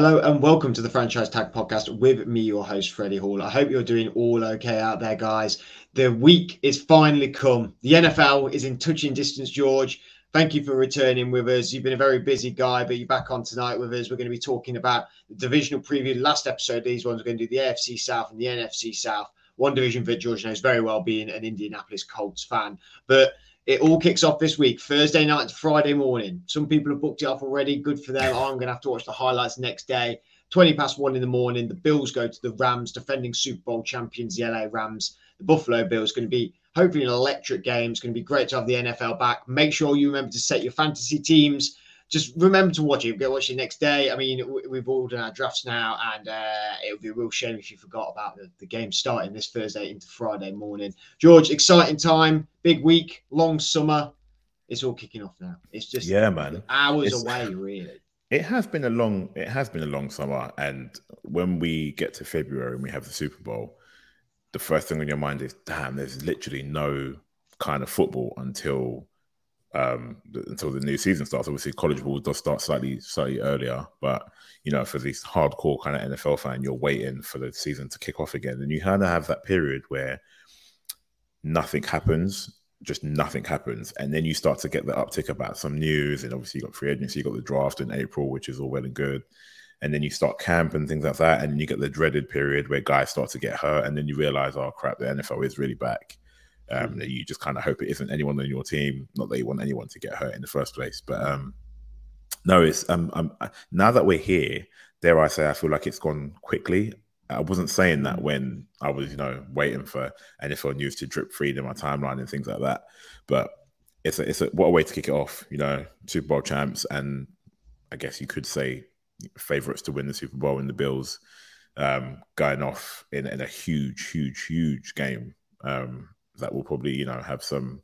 Hello and welcome to the Franchise Tag Podcast with me, your host, Freddie Hall. I hope you're doing all okay out there, guys. The week is finally come. The NFL is in touching distance, George. Thank you for returning with us. You've been a very busy guy, but you're back on tonight with us. We're going to be talking about the divisional preview. Last episode, these ones are going to do the AFC South and the NFC South. One division that George knows very well, being an Indianapolis Colts fan. But it all kicks off this week, Thursday night to Friday morning. Some people have booked it off already. Good for them. I'm going to have to watch the highlights next day. 20 past one in the morning. The Bills go to the Rams, defending Super Bowl champions, the LA Rams. The Buffalo Bills going to be hopefully an electric game. It's going to be great to have the NFL back. Make sure you remember to set your fantasy teams just remember to watch it. Go watch it next day. I mean, we've all done our drafts now, and uh, it would be a real shame if you forgot about the, the game starting this Thursday into Friday morning. George, exciting time, big week, long summer. It's all kicking off now. It's just yeah, man, hours it's, away, really. It has been a long, it has been a long summer, and when we get to February and we have the Super Bowl, the first thing on your mind is, damn, there's literally no kind of football until um, until the new season starts. Obviously, college ball does start slightly slightly earlier, but you know, for these hardcore kind of NFL fan, you're waiting for the season to kick off again, and you kind of have that period where nothing happens, just nothing happens, and then you start to get the uptick about some news, and obviously you got free agency, you got the draft in April, which is all well and good. And then you start camp and things like that, and you get the dreaded period where guys start to get hurt, and then you realize, oh crap, the NFL is really back um, mm. that you just kind of hope it isn't anyone on your team. Not that you want anyone to get hurt in the first place, but um, no, it's um, um, now that we're here. Dare I say, I feel like it's gone quickly. I wasn't saying that when I was, you know, waiting for NFL news to drip feed in my timeline and things like that. But it's a, it's a, what a way to kick it off, you know, Super Bowl champs, and I guess you could say favorites to win the Super Bowl in the Bills, um, going off in, in a huge, huge, huge game. Um, that will probably you know have some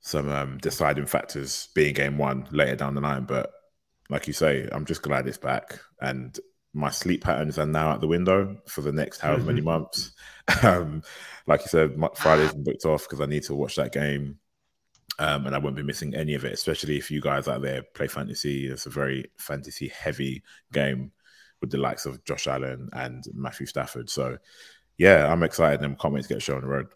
some um, deciding factors being game one later down the line. But like you say, I'm just glad it's back and my sleep patterns are now out the window for the next however mm-hmm. many months. Um, like you said, Friday's been booked off because I need to watch that game. Um, and I won't be missing any of it, especially if you guys out there play fantasy. It's a very fantasy heavy game with the likes of Josh Allen and Matthew Stafford. So, yeah, I'm excited and can't wait to get a show on the road.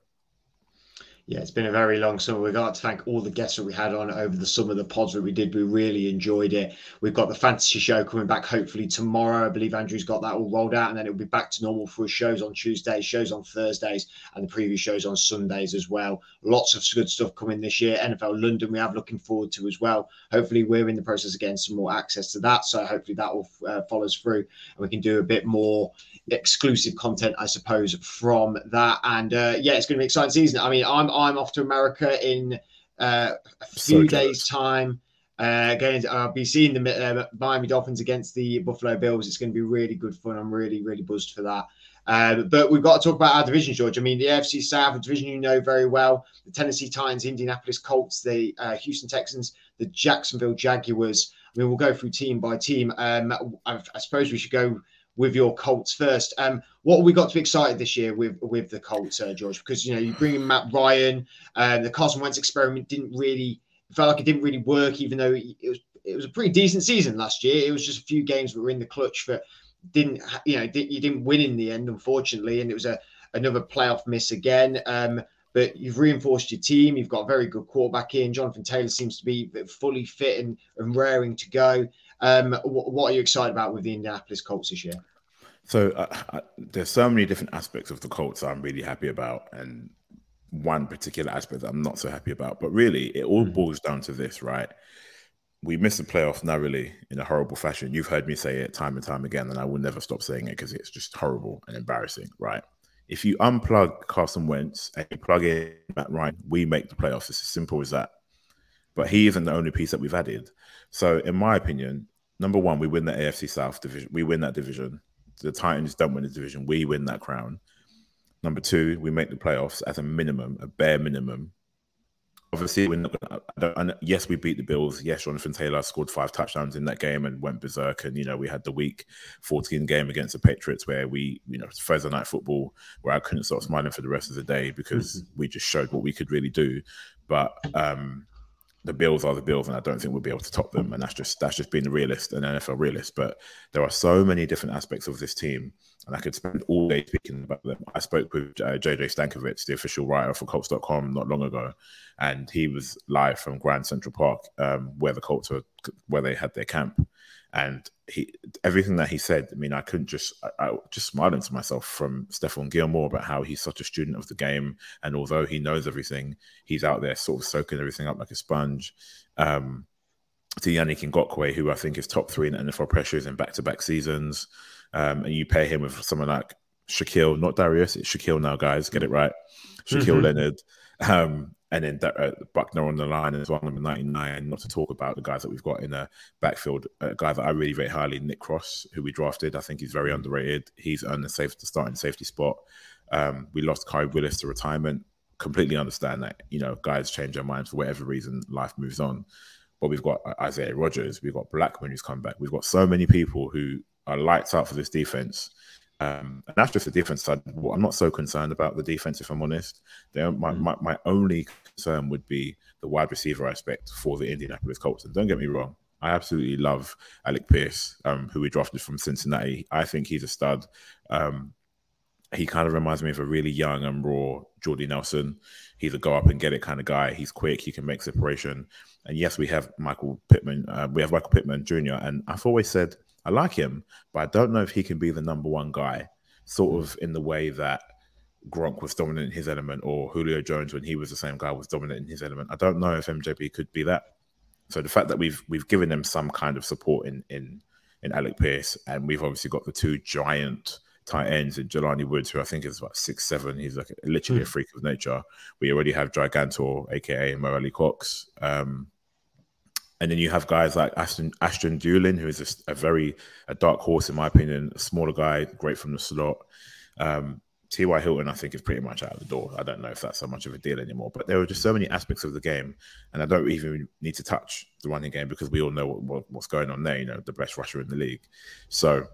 Yeah, it's been a very long summer. We'd like to thank all the guests that we had on over the summer, the pods that we did. We really enjoyed it. We've got the fantasy show coming back hopefully tomorrow. I believe Andrew's got that all rolled out, and then it'll be back to normal for shows on Tuesdays, shows on Thursdays, and the preview shows on Sundays as well. Lots of good stuff coming this year. NFL London, we have looking forward to as well. Hopefully, we're in the process of getting some more access to that. So hopefully that will uh, follows through, and we can do a bit more exclusive content, I suppose, from that. And uh, yeah, it's going to be an exciting season. I mean, I'm I'm off to America in uh, a few so days' time. Uh, again, I'll be seeing the uh, Miami Dolphins against the Buffalo Bills. It's going to be really good fun. I'm really, really buzzed for that. Uh, but we've got to talk about our division, George. I mean, the AFC South, a division you know very well, the Tennessee Titans, Indianapolis Colts, the uh, Houston Texans, the Jacksonville Jaguars. I mean, we'll go through team by team. Um, I, I suppose we should go with your Colts first. Um, what we got to be excited this year with with the Colts, uh, George? Because you know you bring in Matt Ryan, um, the Carson Wentz experiment didn't really felt like it didn't really work, even though it was it was a pretty decent season last year. It was just a few games that were in the clutch for didn't you know you didn't win in the end, unfortunately, and it was a another playoff miss again. Um, but you've reinforced your team. You've got a very good quarterback in. Jonathan Taylor seems to be fully fit and, and raring to go. Um, what, what, are you excited about with the Indianapolis Colts this year? So uh, I, there's so many different aspects of the Colts I'm really happy about, and one particular aspect that I'm not so happy about. But really, it all mm-hmm. boils down to this, right? We missed the playoffs narrowly in a horrible fashion. You've heard me say it time and time again, and I will never stop saying it because it's just horrible and embarrassing, right? If you unplug Carson Wentz and you plug in Matt Ryan, we make the playoffs. It's as simple as that. But he isn't the only piece that we've added. So, in my opinion, number one, we win the AFC South division. We win that division. The Titans don't win the division. We win that crown. Number two, we make the playoffs as a minimum, a bare minimum. Obviously, we're not gonna. yes, we beat the Bills. Yes, Jonathan Taylor scored five touchdowns in that game and went berserk. And you know, we had the week 14 game against the Patriots where we, you know, Thursday night football where I couldn't stop smiling for the rest of the day because mm-hmm. we just showed what we could really do. But um the Bills are the Bills, and I don't think we'll be able to top them. And that's just that's just being a realist, an NFL realist. But there are so many different aspects of this team, and I could spend all day speaking about them. I spoke with uh, JJ Stankevitz, the official writer for Colts.com, not long ago, and he was live from Grand Central Park, um, where the Colts were, where they had their camp, and he everything that he said. I mean, I couldn't just I, I just smiling to myself from Stephon Gilmore about how he's such a student of the game, and although he knows everything, he's out there sort of soaking everything up like a sponge. Um, to Yannick Ngakoue, who I think is top three in NFL pressures in back-to-back seasons, um, and you pair him with someone like Shaquille, not Darius, it's Shaquille now, guys, get it right. Shaquille mm-hmm. Leonard, um, and then uh, Buckner on the line as well, number 99. Not to talk about the guys that we've got in the backfield. A guy that I really rate highly, Nick Cross, who we drafted. I think he's very underrated. He's earned the safe to starting safety spot. Um, we lost Khari Willis to retirement. Completely understand that you know guys change their minds for whatever reason. Life moves on. But we've got Isaiah Rodgers, we've got Blackmon who's come back. We've got so many people who are lights out for this defense um, and that's just the defense side. I'm not so concerned about the defense, if I'm honest. my, mm. my, my only concern would be the wide receiver aspect for the Indianapolis Colts. And don't get me wrong, I absolutely love Alec Pierce, um, who we drafted from Cincinnati. I think he's a stud. Um, he kind of reminds me of a really young and raw Jordy Nelson. He's a go up and get it kind of guy. He's quick. He can make separation. And yes, we have Michael Pittman. Uh, we have Michael Pittman Jr. And I've always said I like him, but I don't know if he can be the number one guy, sort of in the way that Gronk was dominant in his element, or Julio Jones when he was the same guy was dominant in his element. I don't know if MJB could be that. So the fact that we've we've given them some kind of support in in in Alec Pierce, and we've obviously got the two giant tight ends in Jelani Woods, who I think is about six seven. He's like literally mm. a hmm. freak of nature. We already have Gigantor, aka Mo Alie-Cox. Um, and then you have guys like Ashton Ashton Dulin, who is a, a, very a dark horse in my opinion, a smaller guy, great from the slot. Um, T.Y. Hilton, I think, is pretty much out of the door. I don't know if that's so much of a deal anymore. But there are just so many aspects of the game, and I don't even need to touch the running game because we all know what, what, what's going on there. You know, the best rusher in the league. So,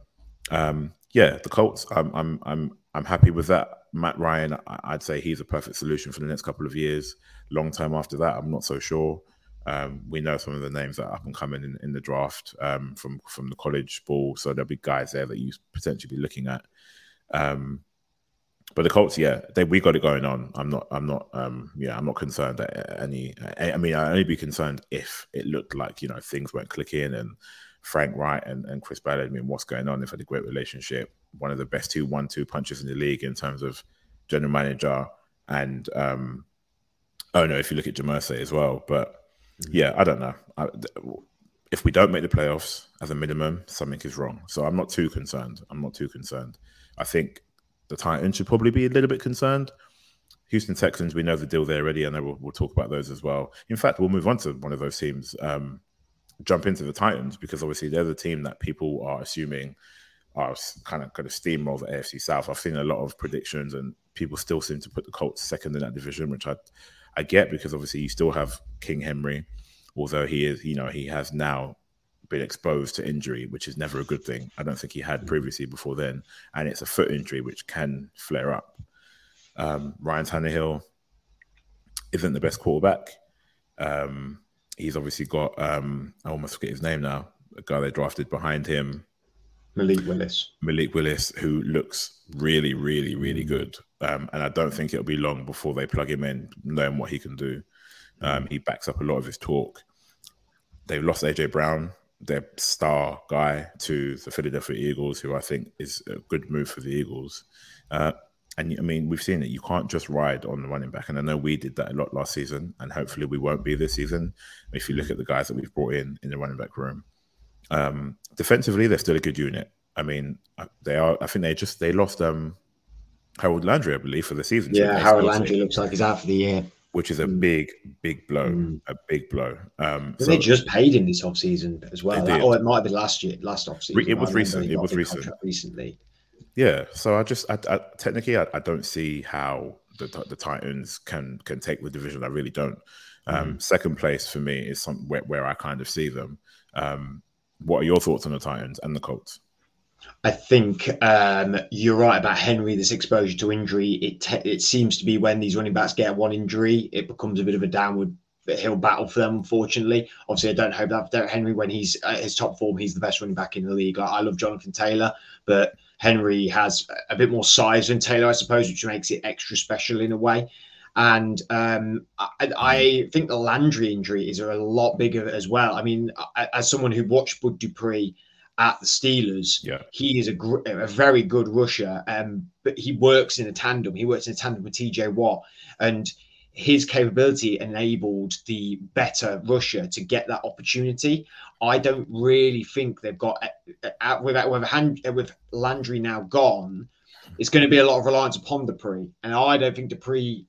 um, yeah, the Colts. I'm I'm I'm I'm happy with that. Matt Ryan, I'd say he's a perfect solution for the next couple of years. Long term after that, I'm not so sure. Um, we know some of the names that are up and coming in, in the draft um, from from the college ball, so there'll be guys there that you potentially be looking at. Um, but the Colts, yeah, they we got it going on. I'm not, I'm not, um, yeah, I'm not concerned at any. I mean, I'd only be concerned if it looked like you know things weren't clicking and Frank Reich and, and Chris Ballard. I mean, what's going on? They've had a great relationship. One of the best two one-two punches in the league in terms of general manager and um, oh no, if you look at Jamerce as well, but yeah, I don't know. I, if we don't make the playoffs as a minimum, something is wrong. So I'm not too concerned. I'm not too concerned. I think the Titans should probably be a little bit concerned. Houston Texans, we know the deal there already. I know we'll, we'll talk about those as well. In fact, we'll move on to one of those teams. Um, jump into the Titans because obviously they're the team that people are assuming are kind of going to steamroll the AFC South. I've seen a lot of predictions, and people still seem to put the Colts second in that division, which I I get because obviously you still have King Henry, although he is, you know, he has now been exposed to injury, which is never a good thing. I don't think he had previously before then, and it's a foot injury which can flare up. Um, Ryan Tannehill isn't the best quarterback. Um, he's obviously got um, I almost forget his name now. A guy they drafted behind him, Malik Willis. Malik Willis, who looks really, really, really good. Um, and I don't think it'll be long before they plug him in, knowing what he can do. Um, he backs up a lot of his talk. They've lost AJ Brown, their star guy, to the Philadelphia Eagles, who I think is a good move for the Eagles. Uh, and I mean, we've seen it. You can't just ride on the running back, and I know we did that a lot last season, and hopefully we won't be this season. If you look at the guys that we've brought in in the running back room, um, defensively, they're still a good unit. I mean, uh, they are. I think they just they lost um, Harold Landry, I believe, for the season. Yeah, Harold Landry looks like he's out for the year, which is a mm. big, big blow. Mm. A big blow. Um, so, they just paid him this off season as well. Like, oh, it might have been last year, last off season. It was recent. It was recent. Recently. Yeah. So I just, I, I, technically, I, I, don't see how the, the Titans can can take the division. I really don't. Um, mm. Second place for me is some where, where I kind of see them. Um, what are your thoughts on the Titans and the Colts? I think um, you're right about Henry. This exposure to injury, it te- it seems to be when these running backs get one injury, it becomes a bit of a downward he'll battle for them. Unfortunately, obviously, I don't hope that Derrick Henry when he's at his top form, he's the best running back in the league. Like, I love Jonathan Taylor, but Henry has a bit more size than Taylor, I suppose, which makes it extra special in a way. And um, I, I, think the Landry injury is a lot bigger as well. I mean, as someone who watched Bud Dupree at the Steelers, yeah. he is a, gr- a very good rusher, um, but he works in a tandem. He works in a tandem with TJ Watt. And his capability enabled the better rusher to get that opportunity. I don't really think they've got uh, uh, with with, with Landry now gone. It's going to be a lot of reliance upon Dupree, and I don't think Dupree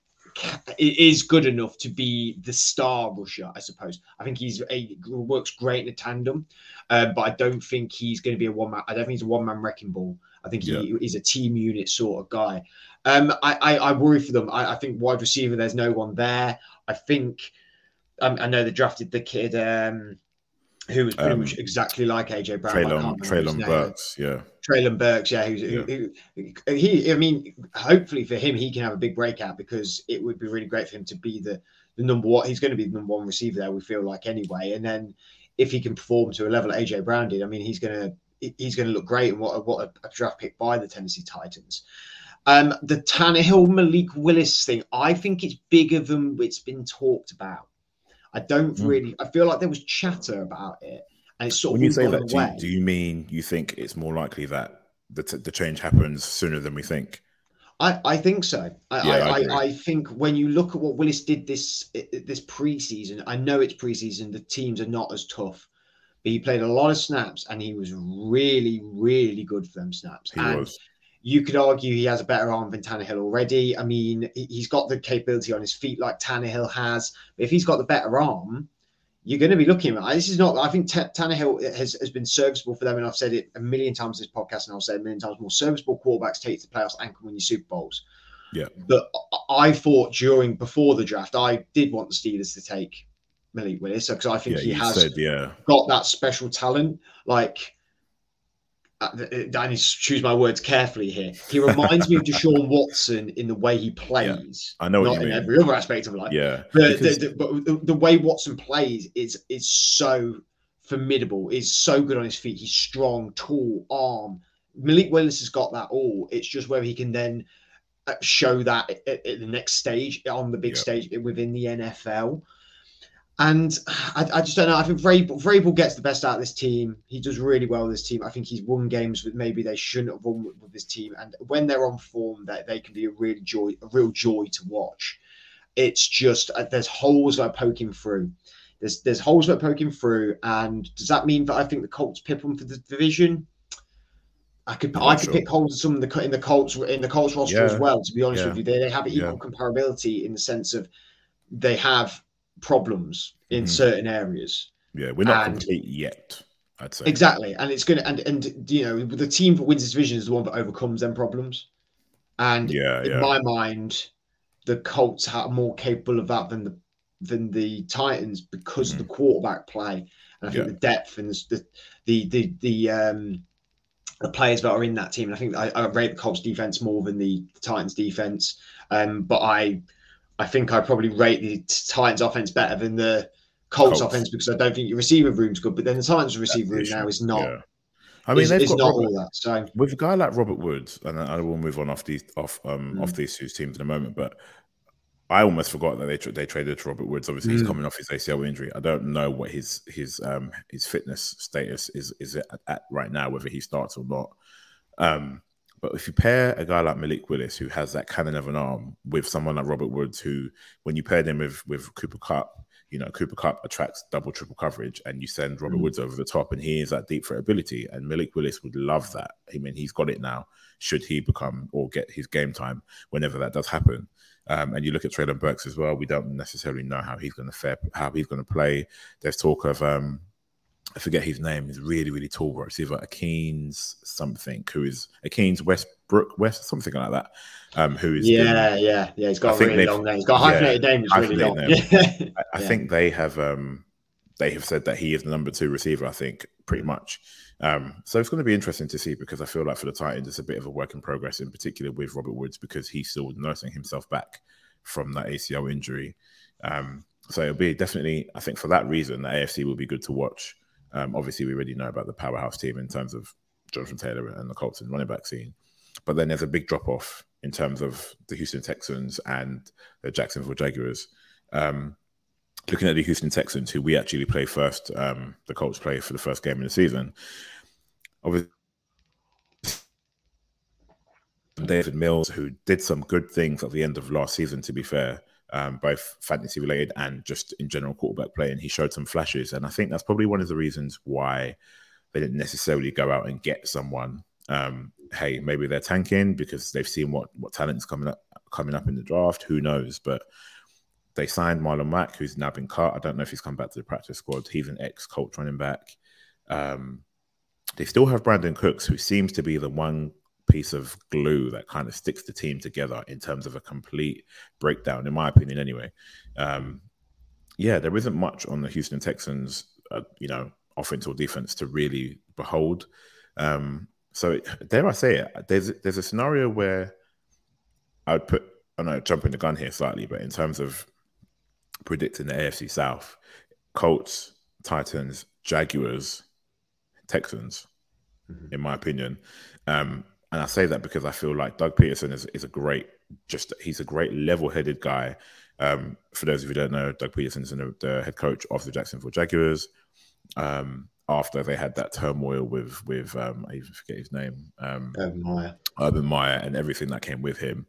is good enough to be the star rusher. I suppose I think he's a works great in a tandem, uh, but I don't think he's going to be a one man. I don't think he's a one man wrecking ball. I think he, yeah. he's a team unit sort of guy. Um, I, I, I worry for them. I, I, think wide receiver, there's no one there. I think um, I know they drafted the kid um, who was pretty um, much exactly like AJ Brown. Treylon, Treylon Burks, yeah. Treylon Burks, yeah. Who's yeah. Who, who, he? I mean, hopefully for him, he can have a big breakout because it would be really great for him to be the the number one. He's going to be the number one receiver there. We feel like anyway, and then if he can perform to a level that AJ Brown did, I mean, he's going to he's going to look great and what what a, a draft pick by the Tennessee Titans. Um, the Tannehill Malik Willis thing, I think it's bigger than it's been talked about. I don't mm. really. I feel like there was chatter about it, and it's sort when of you say that, do you, do you, mean you think it's more likely that the, t- the change happens sooner than we think? I, I think so. I, yeah, I, I, I, think when you look at what Willis did this this preseason, I know it's preseason. The teams are not as tough, but he played a lot of snaps and he was really, really good for them snaps. He and was you could argue he has a better arm than Tannehill already. I mean, he's got the capability on his feet like Tannehill has. But if he's got the better arm, you're going to be looking at this. Is not. I think T- Tannehill has, has been serviceable for them, and I've said it a million times this podcast, and I'll say it a million times more. Serviceable quarterbacks take the playoffs and can win your Super Bowls. Yeah. But I thought during before the draft, I did want the Steelers to take Malik Willis because I think yeah, he has said, yeah. got that special talent. Like I need to choose my words carefully here. He reminds me of Deshaun Watson in the way he plays. Yeah, I know, not in every other aspect of life. Yeah, the, because... the, the, but the, the, way Watson plays is is so formidable. Is so good on his feet. He's strong, tall, arm. Malik Willis has got that all. It's just whether he can then uh, show that at, at the next stage on the big yeah. stage within the NFL. And I, I, just don't know. I think Vrabel, Vrabel gets the best out of this team. He does really well with this team. I think he's won games that maybe they shouldn't have won with, with this team. And when they're on form, that they, they can be a really joy, a real joy to watch. It's just uh, there's holes that are poking through. There's there's holes that are poking through. And does that mean that I think the Colts pip them for the division? I could I could sure. pick holes in some of the in the Colts in the Colts roster yeah. as well. To be honest yeah. with you, they, they have equal yeah. comparability in the sense of they have problems in mm. certain areas. Yeah, we're not and complete yet. I'd say exactly, and it's gonna and and you know the team that wins this division is the one that overcomes them problems. And yeah, in yeah. my mind, the Colts are more capable of that than the than the Titans because mm-hmm. of the quarterback play, and I think yeah. the depth and the the the the um the players that are in that team. And I think I, I rate the Colts defense more than the Titans defense. Um, but I I think I probably rate the Titans offense better than the Colts, Colts. offense because I don't think your receiver room's good. But then the Titans receiver room now is not. Yeah. I mean, they've got not Robert, all that. So with a guy like Robert Woods, and I will move on off these off um mm. off these two teams in a moment, but I almost forgot that they tra- they traded to Robert Woods. Obviously, mm. he's coming off his ACL injury. I don't know what his his um his fitness status is is at, at right now, whether he starts or not. Um, but if you pair a guy like Malik Willis, who has that cannon of an arm, with someone like Robert Woods, who, when you pair them with with Cooper Kupp, you know Cooper Kupp attracts double triple coverage, and you send Robert mm. Woods over the top, and he is that deep threat ability, and Malik Willis would love that. I mean, he's got it now. Should he become or get his game time whenever that does happen? Um, and you look at Treylon Burks as well. We don't necessarily know how he's going to fare, how he's going to play. There's talk of um, I forget his name. He's really, really tall receiver. Akeen's something, who is Akeen's Westbrook West, something like that. Um, who is yeah, been, yeah, yeah. He's got a really long name. He's got a hyphenated yeah, name. It's really long. Name. I, I yeah. think they have um, they have said that he is the number two receiver. I think pretty much. Um, so it's going to be interesting to see because I feel like for the Titans, it's a bit of a work in progress, in particular with Robert Woods because he's still nursing himself back from that ACL injury. Um, so it'll be definitely, I think, for that reason, the AFC will be good to watch. Um, obviously, we already know about the powerhouse team in terms of Jonathan Taylor and the Colts and running back scene. But then there's a big drop off in terms of the Houston Texans and the Jacksonville Jaguars. Um, looking at the Houston Texans, who we actually play first, um, the Colts play for the first game in the season. Obviously, Davis Mills, who did some good things at the end of last season, to be fair, um, both fantasy related and just in general quarterback play, and he showed some flashes. And I think that's probably one of the reasons why they didn't necessarily go out and get someone. Um, hey, maybe they're tanking because they've seen what what talent's coming up coming up in the draft. Who knows? But they signed Marlon Mack, who's now been cut. I don't know if he's come back to the practice squad. He's an ex Colt running back. Um, they still have Brandin Cooks, who seems to be the one piece of glue that kind of sticks the team together in terms of a complete breakdown, in my opinion, anyway. Um, yeah, there isn't much on the Houston Texans, uh, you know, offense or defense to really behold. Um, so, dare I say it, there's there's a scenario where I would put, I know, jumping the gun here slightly, but in terms of predicting the AFC South, Colts, Titans, Jaguars, Texans, mm-hmm. in my opinion. Um, and I say that because I feel like Doug Pederson is, is a great, just he's a great level-headed guy. Um, for those of you who don't know, Doug Pederson is the head coach of the Jacksonville Jaguars. Um, after they had that turmoil with with um, I even forget his name, um, Urban Meyer, Urban Meyer, and everything that came with him,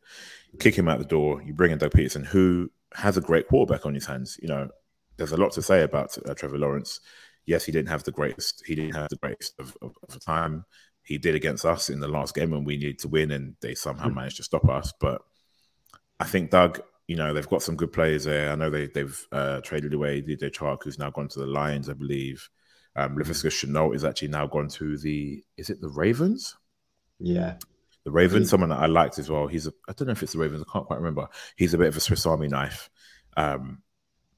kick him out the door. You bring in Doug Pederson, who has a great quarterback on his hands. You know, there's a lot to say about uh, Trevor Lawrence. Yes, he didn't have the greatest. He didn't have the greatest of, of, of time. He did against us in the last game when we needed to win, and they somehow mm-hmm. managed to stop us. But I think Doug, you know, they've got some good players there. I know they they've uh, traded away DJ Chark, who's now gone to the Lions, I believe. Um. Laviska Shenault is actually now gone to the is it the Ravens? Yeah. The Ravens, someone that I liked as well. He's a I don't know if it's the Ravens, I can't quite remember. He's a bit of a Swiss Army knife. Um,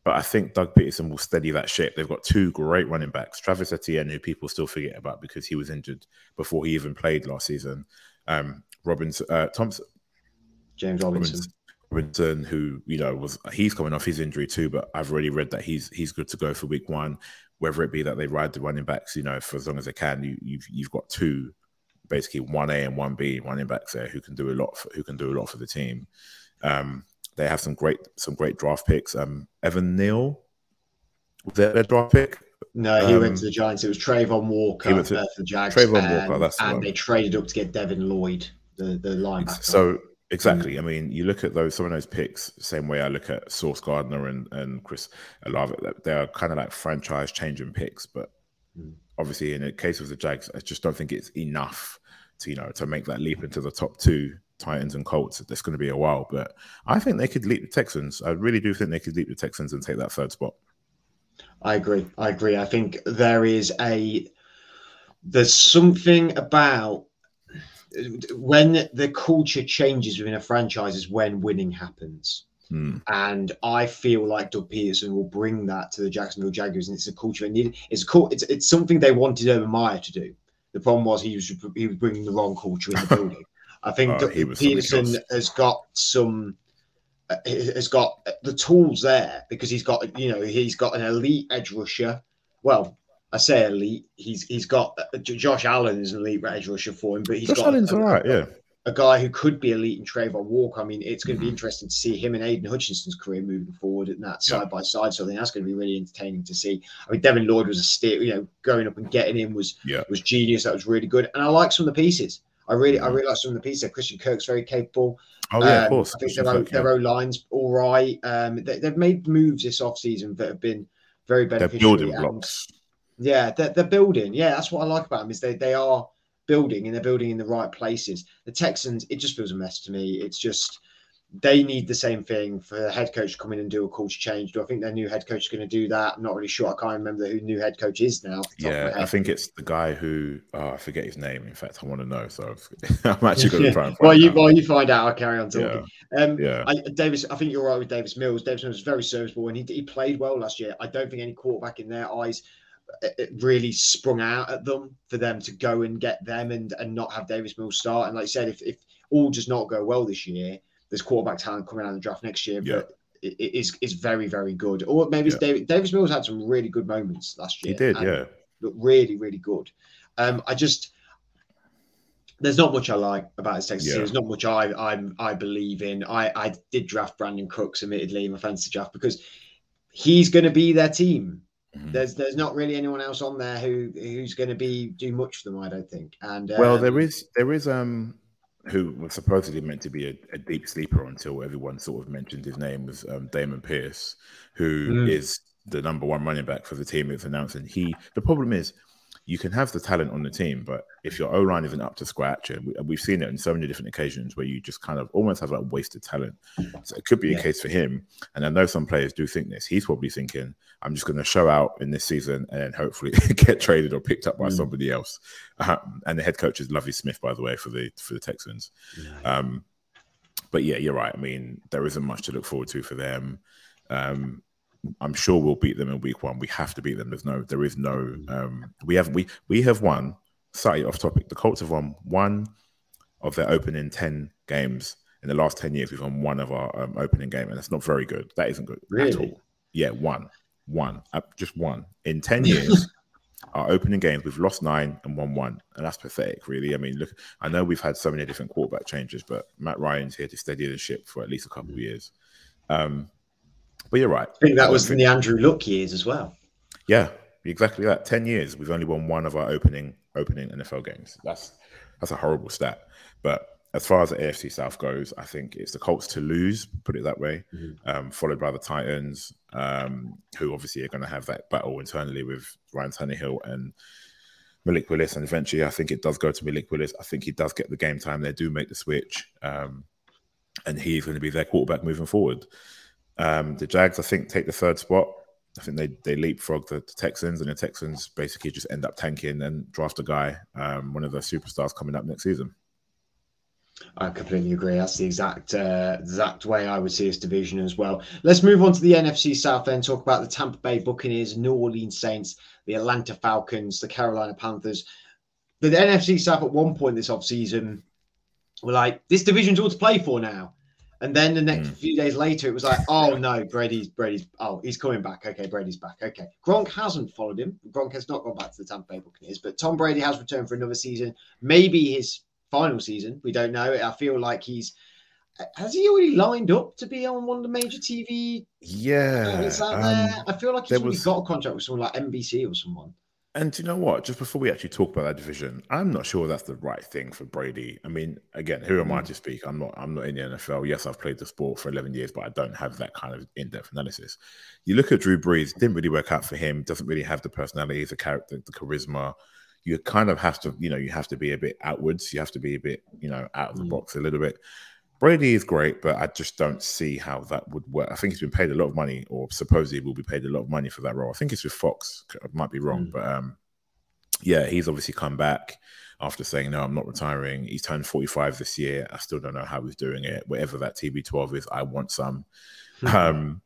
but I think Doug Pederson will steady that ship. They've got two great running backs, Travis Etienne, who people still forget about because he was injured before he even played last season. Um, Robinson, uh, Thompson, James Robinson. Robinson, who you know was he's coming off his injury too, but I've already read that he's he's good to go for week one. Whether it be that they ride the running backs, you know, for as long as they can, you, you've you've got two, basically one A and one B running backs there who can do a lot for, who can do a lot for the team. Um, they have some great some great draft picks. Um, Evan Neal, was that their draft pick? No, he um, went to the Giants. It was Travon Walker he went to, uh, the Jags. Travon and, Walker, that's and the they traded up to get Devin Lloyd, the the linebacker. So Exactly. Mm. I mean, you look at those some of those picks, same way I look at Sauce Gardner and, and Chris Olave. They're kind of like franchise changing picks, but mm. obviously in the case of the Jags, I just don't think it's enough to you know to make that leap into the top two Titans and Colts. That's going to be a while, but I think they could leap the Texans. I really do think they could leap the Texans and take that third spot. I agree. I agree. I think there is a there's something about when the culture changes within a franchise is when winning happens. Hmm. And I feel like Doug Pederson will bring that to the Jacksonville Jaguars, and it's a culture they need. It's cool. It's it's something they wanted Urban Meyer to do. The problem was he was he was bringing the wrong culture in the building. I think oh, Doug Pederson has got some uh, has got the tools there because he's got you know he's got an elite edge rusher. Well, I say elite. He's he's got uh, Josh Allen is an elite edge rusher for him, but he's Josh got Allen's a, all right, yeah. A guy who could be elite in Travon Walker. I mean, it's going to mm-hmm. be interesting to see him and Aidan Hutchinson's career moving forward and that side yeah. by side. So I think that's going to be really entertaining to see. I mean, Devin Lloyd was a steer. You know, going up and getting him was yeah. was genius. That was really good, and I like some of the pieces. I really. I really like some of the pieces. Christian Kirk's very capable. Oh yeah, um, of course. I think their, Kirk, their lines all right. Um, they, have made moves this off season that have been very beneficial. They're building blocks. Yeah, they're, they're building. Yeah, that's what I like about them is they they are building and they're building in the right places. The Texans, it just feels a mess to me. It's just they need the same thing for the head coach to come in and do a culture change. Do I think their new head coach is going to do that? I'm not really sure. I can't remember who new head coach is now. Yeah, I think it's the guy who oh, I forget his name. In fact, I want to know, so I'm actually going to try and find. well, you out. well you find out. I'll carry on talking. Yeah. Um, yeah. I, Davis, I think you're right with Davis Mills. Davis Mills was very serviceable and he, he played well last year. I don't think any quarterback in their eyes it really sprung out at them for them to go and get them and and not have Davis Mills start. And like I said, if, if all does not go well this year, there's quarterback talent coming out of the draft next year. Yeah. But is is very very good. Or maybe yeah. David, Davis Mills had some really good moments last year. He did, yeah. Look really really good. Um, I just there's not much I like about his Texas yeah. There's not much I I I believe in. I I did draft Brandin Cooks admittedly in my fantasy draft because he's going to be their team. Mm-hmm. There's there's not really anyone else on there who who's going to be do much for them. I don't think. And um, well, there is there is um who was supposedly meant to be a, a, deep sleeper until everyone sort of mentioned his name was um, Dameon Pierce, who mm. is the number one running back for the team. It's announced, and he. The problem is you can have the talent on the team, but if your O line isn't up to scratch, and we, have seen it on so many different occasions where you just kind of almost have like wasted talent. So it could be yeah. a case for him. And I know some players do think this. He's probably thinking, I'm just going to show out in this season and hopefully get traded or picked up by mm. somebody else. Um, and the head coach is Lovie Smith, by the way, for the for the Texans. Yeah. Um, but yeah, you're right. I mean, there isn't much to look forward to for them. Um, I'm sure we'll beat them in week one. We have to beat them. There's no, there is no. Um, we have we we have won. Slightly off topic. The Colts have won one of their opening ten games in the last ten years. We've won one of our um, opening game, and that's not very good. That isn't good really? at all. Yeah, one, one, uh, just one in ten years. our opening games, we've lost nine and won one, and that's pathetic, really. I mean, look, I know we've had so many different quarterback changes, but Matt Ryan's here to steady the ship for at least a couple of years. Um, but you're right. I think that was in the Andrew Luck years as well. Yeah, exactly that. Ten years, we've only won one of our opening opening NFL games. That's that's a horrible stat. But as far as the AFC South goes, I think it's the Colts to lose, put it that way, mm-hmm. um, followed by the Titans, um, who obviously are going to have that battle internally with Ryan Tannehill and Malik Willis. And eventually, I think it does go to Malik Willis. I think he does get the game time. They do make the switch. Um, and he's going to be their quarterback moving forward. Um, the Jags, I think, take the third spot. I think they they leapfrog the, the, Texans, and the Texans basically just end up tanking and draft a guy, um, one of the superstars coming up next season. I completely agree. That's the exact uh, exact way I would see this division as well. Let's move on to the NFC South then. Talk about the Tampa Bay Buccaneers, New Orleans Saints, the Atlanta Falcons, the Carolina Panthers. But the NFC South at one point this offseason were like, this division's all to play for now. And then the next mm. few days later, it was like, oh no, Brady's Brady's oh he's coming back. Okay, Brady's back. Okay, Gronk hasn't followed him. Gronk has not gone back to the Tampa Bay Buccaneers, but Tom Brady has returned for another season. Maybe his final season. We don't know. I feel like he's has he already lined up to be on one of the major TV? Yeah, um, I feel like he's already was... got a contract with someone like NBC or someone. And do you know what? Just before we actually talk about that division, I'm not sure that's the right thing for Brady. I mean, again, who am I mm. to speak? I'm not. I'm not in the NFL. Yes, I've played the sport for 11 years, but I don't have that kind of in-depth analysis. You look at Drew Brees; didn't really work out for him. Doesn't really have the personality, the character, the charisma. You kind of have to, you know, you have to be a bit outwards. You have to be a bit, you know, out of the mm. box a little bit. Brady is great, but I just don't see how that would work. I think he's been paid a lot of money, or supposedly will be paid a lot of money for that role. I think it's with Fox. I might be wrong, mm. but um, yeah, he's obviously come back after saying no, I'm not retiring. He's turned 45 this year. I still don't know how he's doing it. Whatever that TB12 is, I want some. Mm. Um,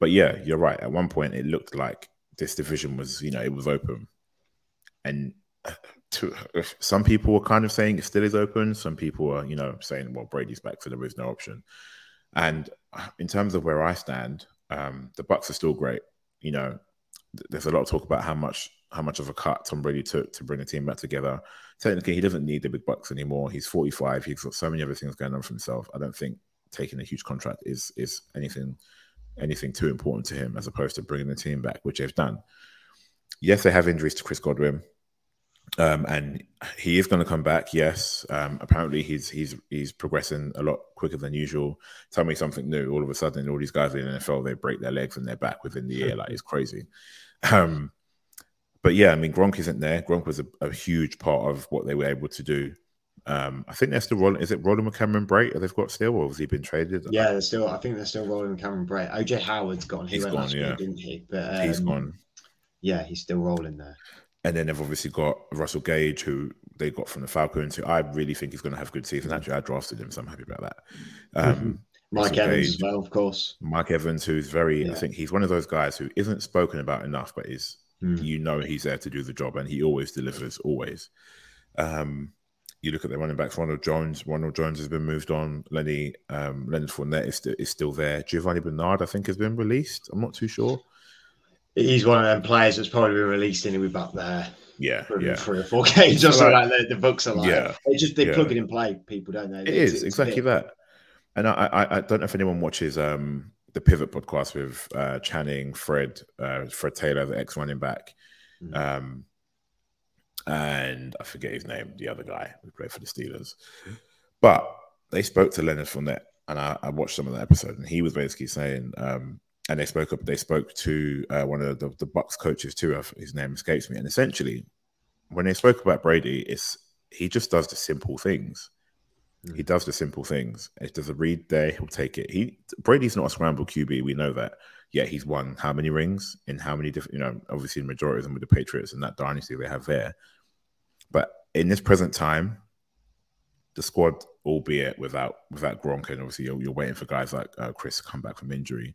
but yeah, you're right. At one point, it looked like this division was, you know, it was open, and to, some people were kind of saying it still is open. Some people are, you know, saying, well, Brady's back, so there is no option. And in terms of where I stand, um, the Bucks are still great. You know, there's a lot of talk about how much how much of a cut Tom Brady took to bring the team back together. Technically, he doesn't need the big bucks anymore. He's 45. He's got so many other things going on for himself. I don't think taking a huge contract is is anything anything too important to him as opposed to bringing the team back, which they've done. Yes, they have injuries to Chris Godwin. Um, and he is going to come back. Yes, um, apparently he's he's he's progressing a lot quicker than usual. Tell me something new. All of a sudden, all these guys in the NFL they break their legs and they're back within the year. Like it's crazy. Um, but yeah, I mean Gronk isn't there. Gronk was a, a huge part of what they were able to do. Um, I think they're still rolling. Is it rolling with Cameron Brate? They've got still, or has he been traded? Yeah, they're still. I think they're still rolling with Cameron Brate. OJ Howard's gone. He he's went gone, yeah. didn't he? But um, he's gone. Yeah, he's still rolling there. And then they've obviously got Russell Gage, who they got from the Falcons, who I really think is going to have a good season. Actually, I drafted him, so I'm happy about that. Um, Mike Russell Evans Gage, as well, of course. Mike Evans, who's very, yeah. I think he's one of those guys who isn't spoken about enough, but is mm. you know he's there to do the job, and he always delivers, always. Um, you look at the running backs, Ronald Jones. Ronald Jones has been moved on. Lenny um, Leonard Fournette is, st- is still there. Giovani Bernard, I think, has been released. I'm not too sure. He's one of them players that's probably been released anyway back there. Yeah, yeah. Three or four games, just like, like, the, the, books are like. Yeah, they just they yeah. plug it in play. People don't know. It is exactly that. And I, I, I don't know if anyone watches um, the Pivot podcast with uh, Channing, Fred, uh, Fred Taylor, the ex running back. Mm-hmm. Um, and I forget his name, the other guy who played for the Steelers. But they spoke to Leonard Fournette, and I, I watched some of the episode, and he was basically saying, um, and they spoke up. They spoke to uh, one of the, the Bucks coaches too. His name escapes me. And essentially, when they spoke about Brady, it's he just does the simple things. Mm. He does the simple things. If there's a read there, he'll take it. He Brady's not a scramble QB. We know that. Yeah, he's won how many rings in how many different? You know, obviously the majority of them with the Patriots and that dynasty they have there. But in this present time, the squad, albeit without without Gronk, and obviously you're, you're waiting for guys like uh, Chris to come back from injury.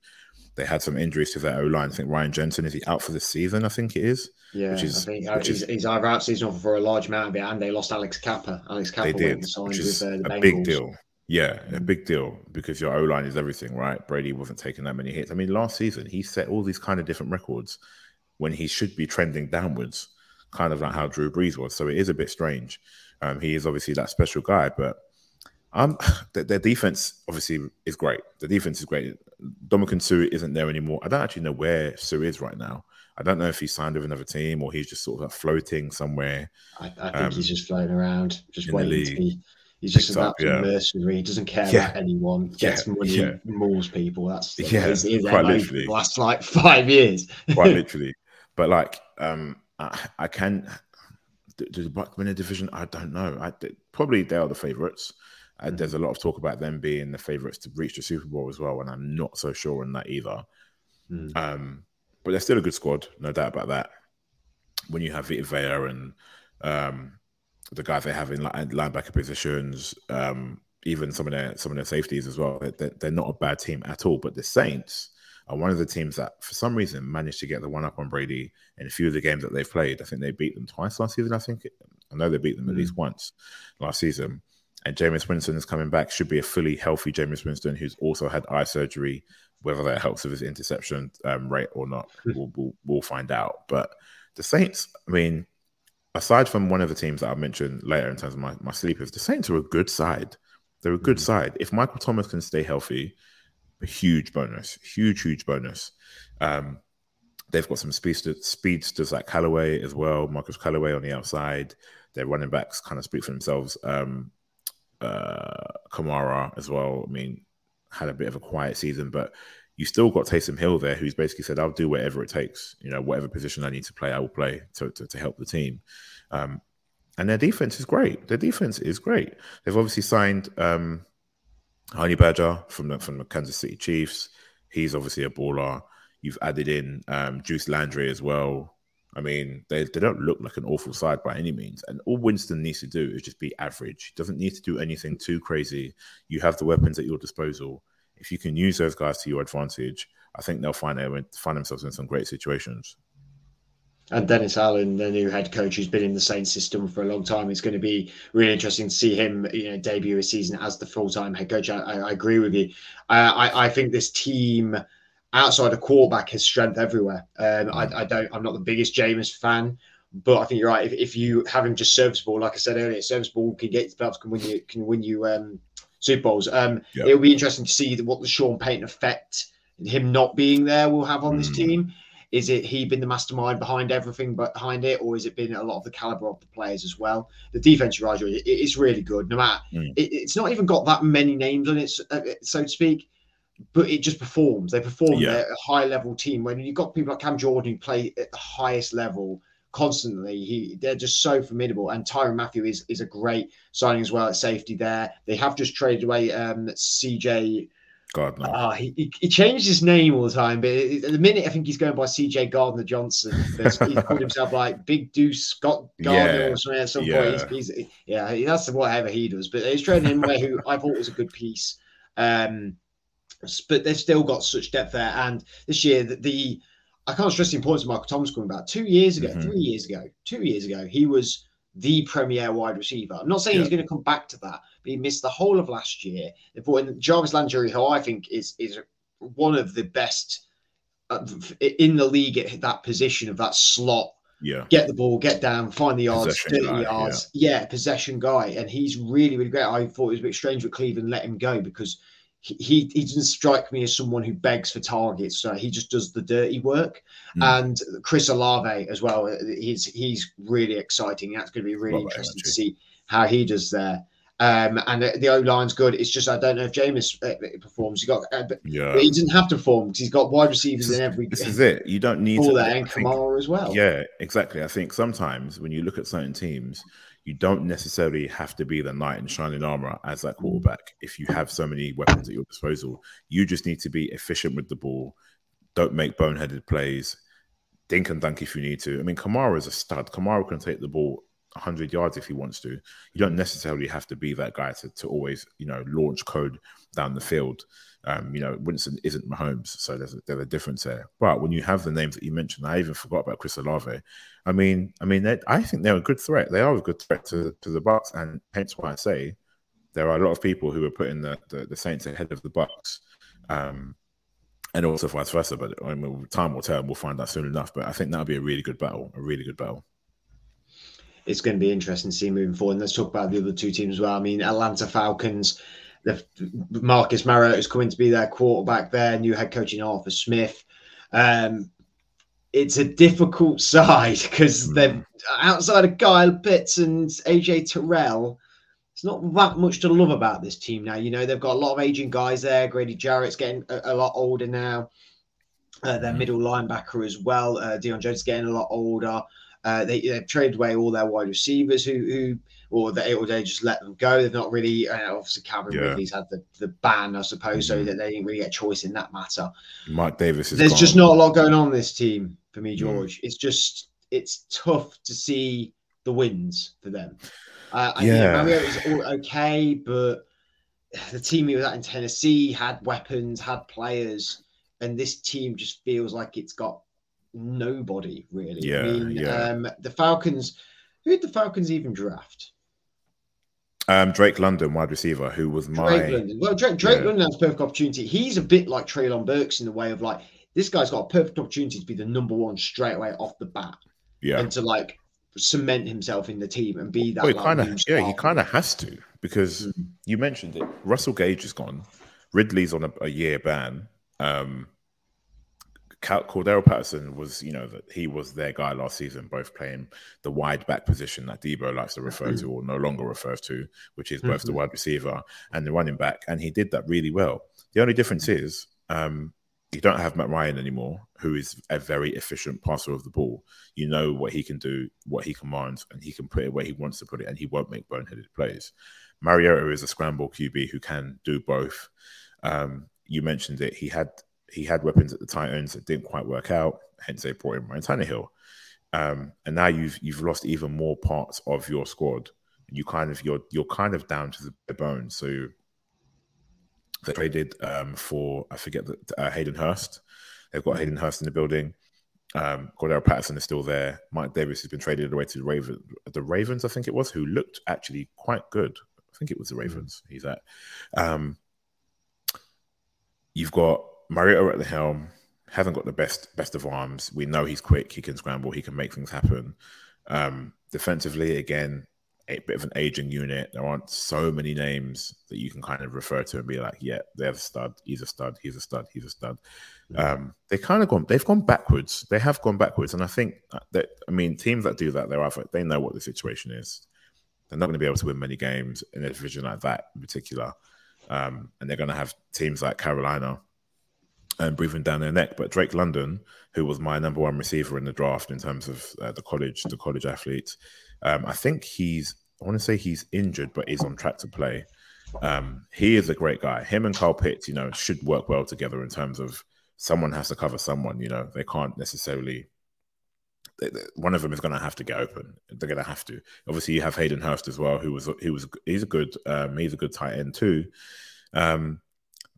They had some injuries to their O line. I think Ryan Jensen is he out for the season? I think it is. Yeah, which is, I think uh, which he's, is, he's either out season for a large amount of it, and they lost Alex Cappa. Alex Cappa they did, which is with, uh, a big deal. Yeah, a big deal because your O line is everything, right? Brady wasn't taking that many hits. I mean, last season he set all these kind of different records when he should be trending downwards, kind of like how Drew Brees was. So it is a bit strange. Um, he is obviously that special guy, but um, their, their defense obviously is great. The defense is great. Ndamukong Suh isn't there anymore. I don't actually know where Suh is right now. I don't know if he's signed with another team or he's just sort of like floating somewhere. I, I think um, he's just floating around, just waiting to be. He's just about up, yeah. mercenary. He doesn't care yeah. about anyone. Gets yeah. money, yeah. mauls people. That's yeah, his, his quite literally. last like five years. quite literally, but like um, I, I can. Do the Buck win a division? I don't know. I probably they are the favorites. Uh, mm-hmm. There's a lot of talk about them being the favorites to reach the Super Bowl as well, and I'm not so sure on that either. Mm. Um, but they're still a good squad, no doubt about that. When you have Vita Vea and um, the guys they have in linebacker positions, um, even some of their some of their safeties as well, they're, they're not a bad team at all. But the Saints are one of the teams that, for some reason, managed to get the one up on Brady in a few of the games that they've played. I think they beat them twice last season. I think I know they beat them mm. at least once last season and Jameis Winston is coming back. Should be a fully healthy Jameis Winston, who's also had eye surgery. Whether that helps with his interception um, rate or not, hmm. we'll, we'll, we'll find out. But the Saints, I mean, aside from one of the teams that I mentioned later in terms of my, my sleepers, the Saints are a good side. They're a good mm-hmm. side. If Michael Thomas can stay healthy, a huge bonus, huge, huge bonus. Um, they've got some speedsters, speedsters like Callaway as well, Marquez Callaway on the outside. Their running backs kind of speak for themselves. Um, uh, Kamara as well. I mean, had a bit of a quiet season, but you still got Taysom Hill there, who's basically said, "I'll do whatever it takes. You know, whatever position I need to play, I will play to to, to help the team." Um, and their defense is great. Their defense is great. They've obviously signed um, Honey Badger from the from the Kansas City Chiefs. He's obviously a baller. You've added in um, Juice Landry as well, I mean, they, they don't look like an awful side by any means. And all Winston needs to do is just be average. He doesn't need to do anything too crazy. You have the weapons at your disposal. If you can use those guys to your advantage, I think they'll find they find themselves in some great situations. And Dennis Allen, the new head coach, who's been in the same system for a long time, it's going to be really interesting to see him, you know, debut a season as the full time head coach. I, I, agree with you. Uh, I, I think this team outside of quarterback has strength everywhere. Um, I, mm. I, don't. I'm not the biggest Jameis fan, but I think you're right. If, if you have him just serviceable, like I said earlier, serviceable can get perhaps can win you can win you um, Super Bowls. Um, yep. It'll be interesting to see what the Sean Payton effect him not being there will have on mm. this team. Is it he been the mastermind behind everything behind it, or has it been a lot of the caliber of the players as well? The defense, Roger, it, it's really good. No matter, mm. it, it's not even got that many names on it, uh, so to speak but it just performs. They perform. Yeah. A high level team. When you've got people like Cam Jordan who play at the highest level constantly, he they're just so formidable. And Tyrann Mathieu is is a great signing as well at safety there. They have just traded away um, CJ. Gardner. Uh, he, he, he, changed his name all the time, but at the minute I think he's going by CJ Gardner Johnson. He's called himself like Big Deuce Scott Gardner yeah. or something at some yeah. point. He's, he's, yeah, that's whatever he does. But he's trading him away, who I thought was a good piece. Um, but they've still got such depth there. And this year, the, the I can't stress the importance of Michael Thomas coming back. Two years ago, mm-hmm. three years ago, two years ago, he was the premier wide receiver. I'm not saying yeah. he's going to come back to that, but he missed the whole of last year. They brought in Jarvis Landry, who I think is is one of the best uh, in the league at that position of that slot. Yeah, get the ball, get down, find the yards, possession 30 guy, yards. Yeah. yeah, possession guy, and he's really really great. I thought it was a bit strange with Cleveland let him go because he, he doesn't strike me as someone who begs for targets. So he just does the dirty work. Mm. And Chris Olave as well. He's he's really exciting. That's going to be really interesting to see how he does there. Um, and the, the O line's good. It's just I don't know if Jameis uh, performs. He got, uh, yeah. he doesn't have to perform because he's got wide receivers this in every. This is it. You don't need all that and Kamara as well. Yeah, exactly. I think sometimes when you look at certain teams, you don't necessarily have to be the knight in shining armor as that quarterback. If you have so many weapons at your disposal, you just need to be efficient with the ball. Don't make boneheaded plays. Dink and dunk if you need to. I mean, Kamara is a stud. Kamara can take the ball 100 yards if he wants to. You don't necessarily have to be that guy to, to always, you know, launch code down the field. Um, you know, Winston isn't Mahomes, so there's a, there's a difference there. But when you have the names that you mentioned, I even forgot about Chris Olave. I mean, I mean, I think they're a good threat. They are a good threat to, to the Bucs, and hence why I say there are a lot of people who are putting the, the, the Saints ahead of the Bucs, um, and also vice versa. But I mean, time will tell. We'll find out soon enough. But I think that'll be a really good battle. A really good battle it's going to be interesting to see moving forward. And let's talk about the other two teams as well. I mean, Atlanta Falcons, Marcus Mariota is coming to be their quarterback there, new head coach in Arthur Smith. Um, it's a difficult side because mm. they're outside of Kyle Pitts and AJ Terrell. It's not that much to love about this team now. You know, they've got a lot of aging guys there. Grady Jarrett's getting a, a lot older now. Uh, their mm. middle linebacker as well. Uh, Deion Jones getting a lot older. Uh, they, they've traded away all their wide receivers who, who or they, or they just let them go. They've not really, uh, obviously, Calvin yeah. Ridley's had the, the ban, I suppose, mm-hmm. so that they didn't really get choice in that matter. Mike Davis There's gone. just not a lot going on in this team for me, George. Mm. It's just, it's tough to see the wins for them. Uh, yeah. Mario is all okay, but the team he was at in Tennessee had weapons, had players, and this team just feels like it's got nobody really. Yeah, I mean, yeah. Um, the Falcons. Who did the Falcons even draft? Um, Drake London, wide receiver, who was my Drake London. Well, Drake, Drake yeah. London has perfect opportunity. He's a bit like Treylon Burks in the way of like this guy's got a perfect opportunity to be the number one straight away off the bat. Yeah, and to like cement himself in the team and be that. Well, like, kind of, yeah, he kind of has to because mm-hmm. you mentioned it. Russell Gage is gone. Ridley's on a, a year ban. Um, Cordarrelle Patterson was, you know, that he was their guy last season, both playing the wide back position that Deebo likes to refer mm-hmm. to or no longer refers to, which is both mm-hmm. the wide receiver and the running back. And he did that really well. The only difference is um, you don't have Matt Ryan anymore, who is a very efficient passer of the ball. You know what he can do, what he commands, and he can put it where he wants to put it, and he won't make boneheaded plays. Mariota is a scramble QB who can do both. Um, you mentioned it. He had he had weapons at the Titans that didn't quite work out. Hence, they brought in Ryan Tannehill. Um, and now you've you've lost even more parts of your squad. You kind of you're you're kind of down to the bone. So they traded um, for I forget that uh, Hayden Hurst. They've got Hayden Hurst in the building. Um, Cordarrelle Patterson is still there. Mike Davis has been traded away to the Ravens. The Ravens, I think it was, who looked actually quite good. I think it was the Ravens. He's at. Um, you've got Mariota at the helm hasn't got the best best of arms. We know he's quick. He can scramble. He can make things happen. Um, defensively, again, a bit of an aging unit. There aren't so many names that you can kind of refer to and be like, yeah, they're a stud. He's a stud. He's a stud. He's a stud. Um, they kind of gone. They've gone backwards. They have gone backwards, and I think that I mean teams that do that, they're either they know what the situation is. They're not going to be able to win many games in a division like that in particular, um, and they're going to have teams like Carolina and breathing down their neck. But Drake London, who was my number one receiver in the draft in terms of uh, the college, the college athlete, um, I think he's. I want to say he's injured, but he's on track to play. Um, he is a great guy. Him and Kyle Pitts, you know, should work well together in terms of someone has to cover someone. You know, they can't necessarily. One of them is going to have to get open. They're going to have to. Obviously, you have Hayden Hurst as well, who was he was he's a good um, he's a good tight end too. Um,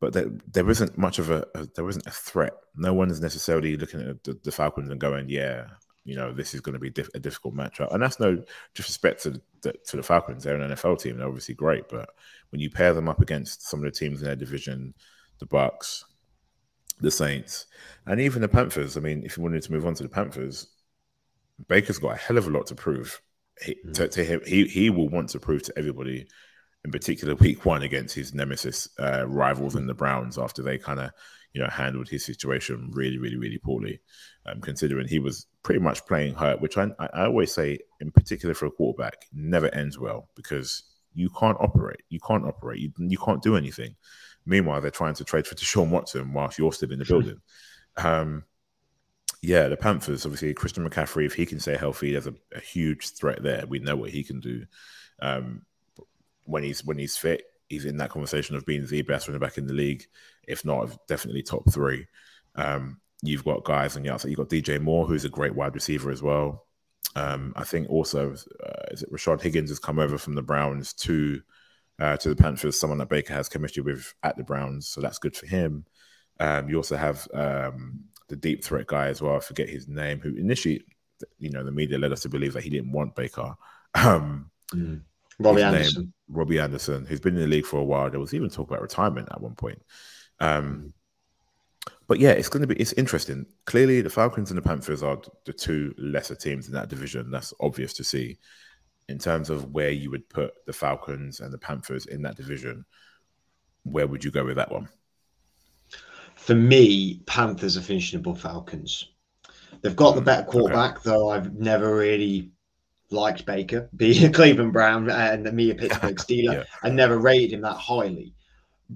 but there, there isn't much of a, a, there isn't a threat. No one is necessarily looking at the, the, Falcons and going, "Yeah, you know this is going to be diff- a difficult matchup, and that's no disrespect to the, to the Falcons. They're an NFL team; they're obviously great, but when you pair them up against some of the teams in their division, the Bucs, the Saints, and even the Panthers. I mean, if you wanted to move on to the Panthers, Baker's got a hell of a lot to prove. He, mm. to, to, him, he he will want to prove to everybody, in particular, week one against his nemesis uh, rivals in the Browns after they kind of you know handled his situation really, really, really poorly. Um, considering he was pretty much playing hurt, which I, I always say, in particular for a quarterback, never ends well because you can't operate. You can't operate. You, you can't do anything. Meanwhile, they're trying to trade for Deshaun Watson whilst you're still in the building. Um, yeah, the Panthers, obviously, Christian McCaffrey, if he can stay healthy, there's a, a huge threat there. We know what he can do. Um, when he's when he's fit, he's in that conversation of being the best running back in the league, if not definitely top three. Um, you've got guys on the outside. You've got DJ Moore, who's a great wide receiver as well. Um, I think also uh, is it Rashard Higgins has come over from the Browns to uh, to the Panthers, someone that Baker has chemistry with at the Browns, so that's good for him. Um, you also have um, the deep threat guy as well. I forget his name. Who initially, you know, the media led us to believe that he didn't want Baker. Um, mm. Robbie Anderson. Name, Robbie Anderson, who's been in the league for a while. There was even talk about retirement at one point. Um, but yeah, it's going to be it's interesting. Clearly, the Falcons and the Panthers are the two lesser teams in that division. That's obvious to see. In terms of where you would put the Falcons and the Panthers in that division, where would you go with that one? for me, Panthers are finishing above Falcons. They've got the mm, better quarterback, okay. though I've never really liked Baker, being a Cleveland Brown and me a Pittsburgh Steeler. yeah. I never rated him that highly.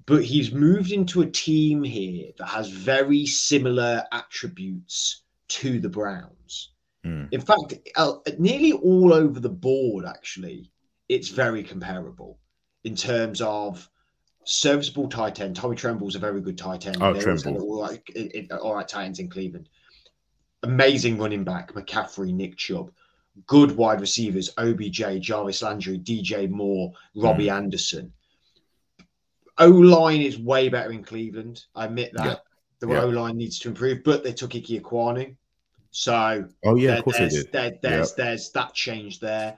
But he's moved into a team here that has very similar attributes to the Browns. Mm. In fact, uh, nearly all over the board, actually, it's very comparable in terms of serviceable tight end. Tommy Tremble's a very good tight end. Oh, Tremble. All right, all right tight ends in Cleveland. Amazing running back, McCaffrey, Nick Chubb. Good wide receivers, OBJ, Jarvis Landry, DJ Moore, Robbie mm. Anderson. O line is way better in Cleveland. I admit that. Yeah. The yeah. O line needs to improve, but they took Ike Ekwonu. So, oh yeah, of course there's, they did. There, there's, there's that change there.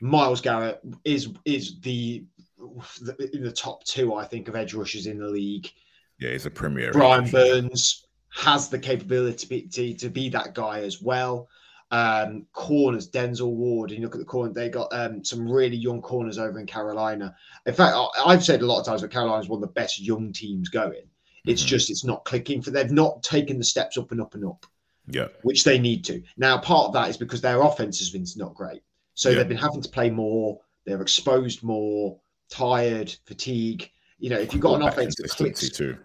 Myles Garrett is is the in the top two, I think, of edge rushers in the league. Yeah, he's a premier. Brian Burns has the capability to be, to, to be that guy as well. Um, corners, Denzel Ward, and you look at the corner, they got um, some really young corners over in Carolina. In fact, I've said a lot of times that Carolina is one of the best young teams going. It's mm-hmm. just it's not clicking for they've not taken the steps up and up and up. Yeah. Which they need to. Now, part of that is because their offense has been not great. So yeah. they've been having to play more, they're exposed more, tired, fatigue. You know, if you've got an offense that clicks, too.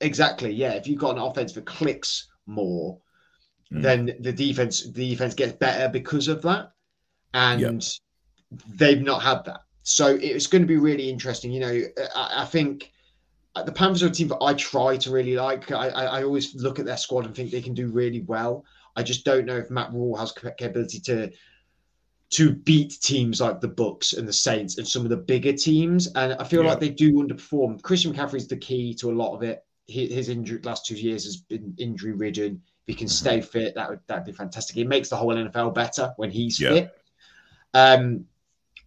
exactly, yeah. If you've got an offense that clicks more, mm. then the defense the defense gets better because of that, and yep. they've not had that. So it's going to be really interesting. You know, I, I think the Panthers are a team that I try to really like. I, I, always look at their squad and think they can do really well. I just don't know if Matt Rhule has capability to to beat teams like the Bucs and the Saints and some of the bigger teams. And I feel yeah. like they do underperform. Christian McCaffrey is the key to a lot of it. His injury last two years has been injury ridden. He can mm-hmm. stay fit, that would that'd be fantastic. It makes the whole NFL better when he's yeah. fit. Um,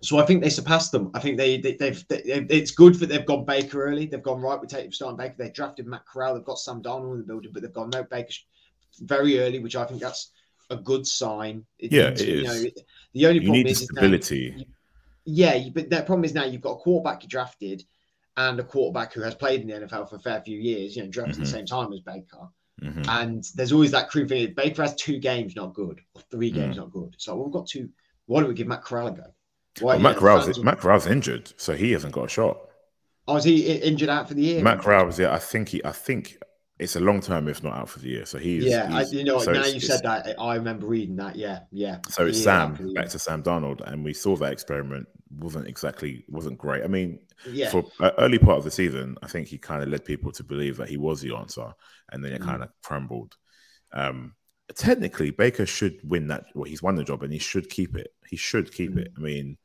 so I think they surpassed them. I think they, they have they, it's good that they've gone Baker early. They've gone right with taking starting Baker. They drafted Matt Corral. They've got Sam Darnold in the building, but they've gone no Baker very early, which I think that's a good sign. It yeah, it is. Know, the only problem is stability. Now, yeah, but the problem is now you've got a quarterback you drafted and a quarterback who has played in the NFL for a fair few years. You know, drafted mm-hmm. at the mm-hmm. same time as Baker. Mm-hmm. And there's always that crew thing. Baker has two games not good, or three mm. games mm. not good. So we've got two. Why don't we give Matt Corral a go? Why, well, Matt Corral's, Matt Corral's injured, so he hasn't got a shot. Oh, is he injured out for the year? Matt Corral was yeah. I think he. I think it's a long term, if not out for the year. So he's yeah. He's, I, you know, so now you said that, I remember reading that. Yeah, yeah. So it's Sam back to Sam Darnold, and we saw that experiment wasn't exactly wasn't great. I mean, yeah. for early part of the season, I think he kind of led people to believe that he was the answer, and then it mm. kind of crumbled. Um, technically, Baker should win that. Well, he's won the job, and he should keep it. He should keep mm. it. I mean,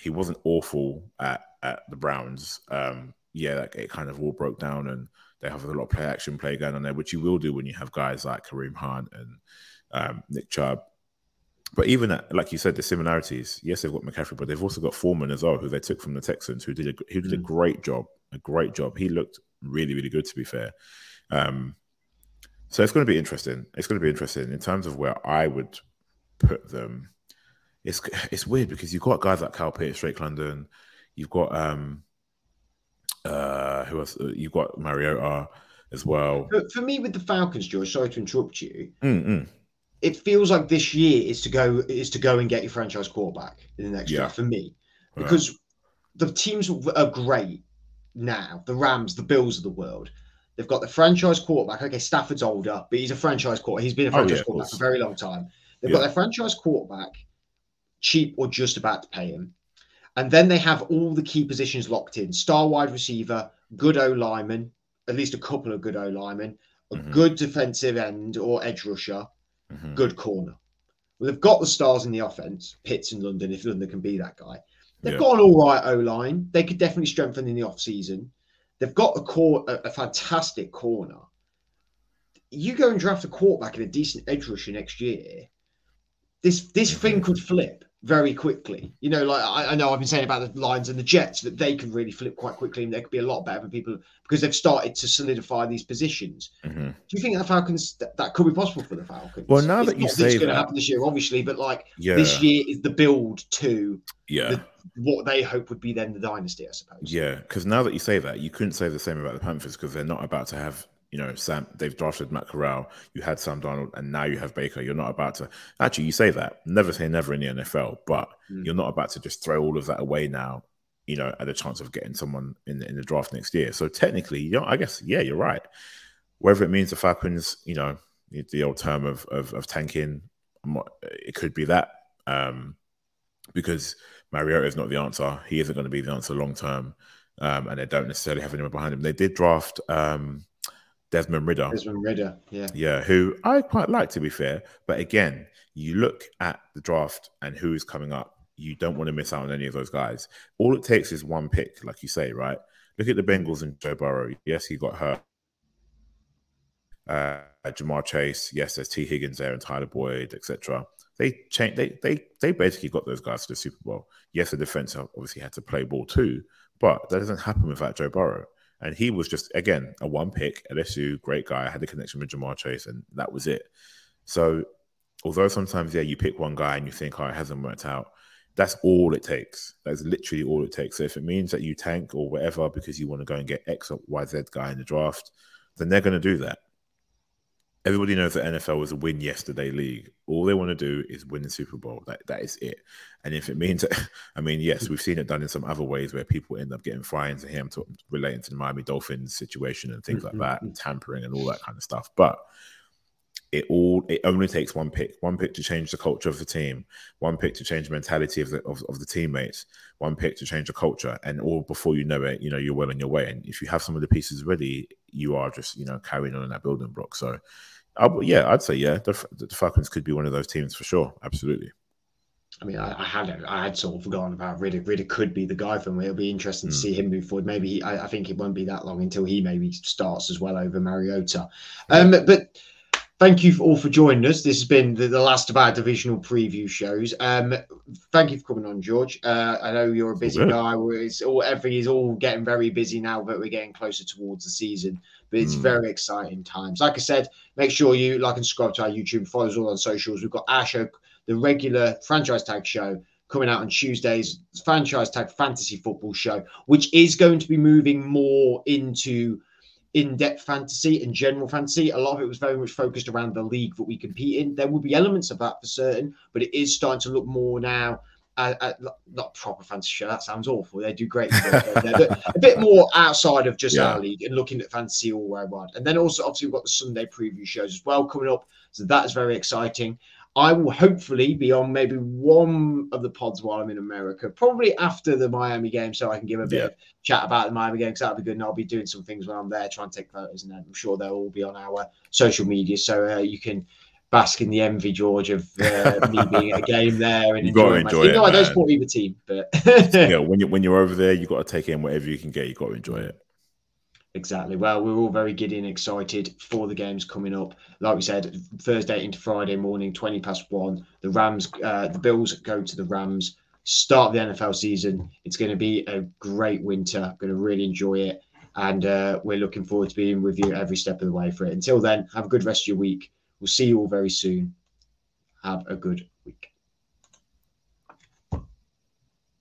he wasn't awful at at the Browns. Um, yeah, it kind of all broke down and they have a lot of play action play going on there, which you will do when you have guys like Kareem Hunt and um, Nick Chubb but even at, like you said, the similarities. Yes, they've got McCaffrey, but they've also got Foreman as well, who they took from the Texans, who did a who did a great job, a great job. He looked really, really good, to be fair. Um, so it's going to be interesting. It's going to be interesting in terms of where I would put them. It's it's weird because you've got guys like Kyle Pitts, Drake London. You've got um, uh, who else? Uh, you've got Mariota as well. For, for me, with the Falcons, George. Sorry to interrupt you. Mm-mm. It feels like this year is to go is to go and get your franchise quarterback in the next yeah. draft for me, because the teams are great now. The Rams, the Bills of the world They've got the franchise quarterback. Okay, Stafford's older, but he's a franchise quarterback. He's been a franchise oh, yeah, quarterback for a very long time. They've yeah. got their franchise quarterback, cheap or just about to pay him. And then they have all the key positions locked in star wide receiver, good O lineman, at least a couple of good O linemen, a mm-hmm. good defensive end or edge rusher, mm-hmm. good corner. Well, they've got the stars in the offense, Pitts in London, if London can be that guy. They've yeah. got an all right O line. They could definitely strengthen in the off season. They've got a core, a, a fantastic corner. You go and draft a quarterback and a decent edge rusher next year. This this thing mm-hmm. could flip very quickly. You know, like I, I, know I've been saying about the Lions and the Jets that they can really flip quite quickly and they could be a lot better than people because they've started to solidify these positions. Mm-hmm. Do you think the Falcons that, that, could be possible for the Falcons? Well, now it's that you say it's going to happen this year, obviously, but like yeah. this year is the build to yeah. The, what they hope would be then the dynasty, I suppose. Yeah, because now that you say that, you couldn't say the same about the Panthers because they're not about to have you know, Sam, they've drafted Matt Corral, you had Sam Darnold, and now you have Baker. You're not about to actually, you say that, never say never in the NFL, but mm. you're not about to just throw all of that away now, you know, at the chance of getting someone in the, in the draft next year. So technically, you know, I guess, yeah, you're right. Whether it means the Falcons, you know, the old term of, of, of tanking, it could be that um, because Mariota is not the answer. He isn't going to be the answer long term. Um, and they don't necessarily have anyone behind him. They did draft um, Desmond Ridder. Desmond Ridder, yeah. Yeah, who I quite like to be fair. But again, you look at the draft and who is coming up, you don't want to miss out on any of those guys. All it takes is one pick, like you say, right? Look at the Bengals and Joe Burrow. Yes, he got hurt. Uh, Ja'Marr Chase, yes, there's Tee Higgins there and Tyler Boyd, etc. They changed. They they they basically got those guys to the Super Bowl. Yes, the defense obviously had to play ball too, but that doesn't happen without Joe Burrow. And he was just again a one pick LSU, great guy. I had a connection with Ja'Marr Chase, and that was it. So, although sometimes yeah, you pick one guy and you think, oh, it hasn't worked out. That's all it takes. That's literally all it takes. So if it means that you tank or whatever because you want to go and get X or Y Z guy in the draft, then they're going to do that. Everybody knows that NFL was a win yesterday league. All they want to do is win the Super Bowl. That that is it. And if it means, I mean, yes, we've seen it done in some other ways where people end up getting fines and him to, relating to the Miami Dolphins situation and things mm-hmm. like that, and tampering and all that kind of stuff. But it all it only takes one pick, one pick to change the culture of the team, one pick to change the mentality of the of, of the teammates, one pick to change the culture, and all before you know it, you know you're well on your way. And if you have some of the pieces ready, you are just you know carrying on in that building block. So I, yeah, I'd say yeah, the, the, Falcons could be one of those teams for sure. Absolutely. I mean, I, I, had I had sort of forgotten about Ridder. Ridder could be the guy for me. It'll be interesting mm. to hmm. see him move forward. Maybe he, I, I, think it won't be that long until he maybe starts as well over Mariota. Um, but thank you for all for joining us. This has been the, the last of our divisional preview shows. Um, thank you for coming on, George. Uh, I know you're a busy yeah. guy. It's all everything is all getting very busy now that we're getting closer towards the season. But it's mm. very exciting times. Like I said, make sure you like and subscribe to our YouTube. Follow us all on socials. We've got our show, the regular franchise tag show. Coming out on Tuesdays, franchise tag fantasy football show, which is going to be moving more into in-depth fantasy and general fantasy. A lot of it was very much focused around the league that we compete in. There will be elements of that for certain, but it is starting to look more now uh, uh, at, at not proper fantasy show. That sounds awful. They do great, but a bit more outside of just yeah. our league and looking at fantasy all around. And then also, obviously, we've got the Sunday preview shows as well coming up. So that is very exciting. I will hopefully be on maybe one of the pods while I'm in America, probably after the Miami game, so I can give a bit yeah. of chat about the Miami game because that'll be good. And I'll be doing some things when I'm there, trying to take photos, and I'm sure they'll all be on our social media, so uh, you can bask in the envy, George, of uh, me being at a game there and you got to enjoy it. No, I don't support either team, but yeah, when you when you're over there, you've got to take in whatever you can get. You've got to enjoy it. Exactly. Well, we're all very giddy and excited for the games coming up. Like we said, Thursday into Friday morning, 20 past one. The Rams, uh, the Bills go to the Rams. Start the NFL season. It's going to be a great winter. I'm going to really enjoy it. And uh, we're looking forward to being with you every step of the way for it. Until then, have a good rest of your week. We'll see you all very soon. Have a good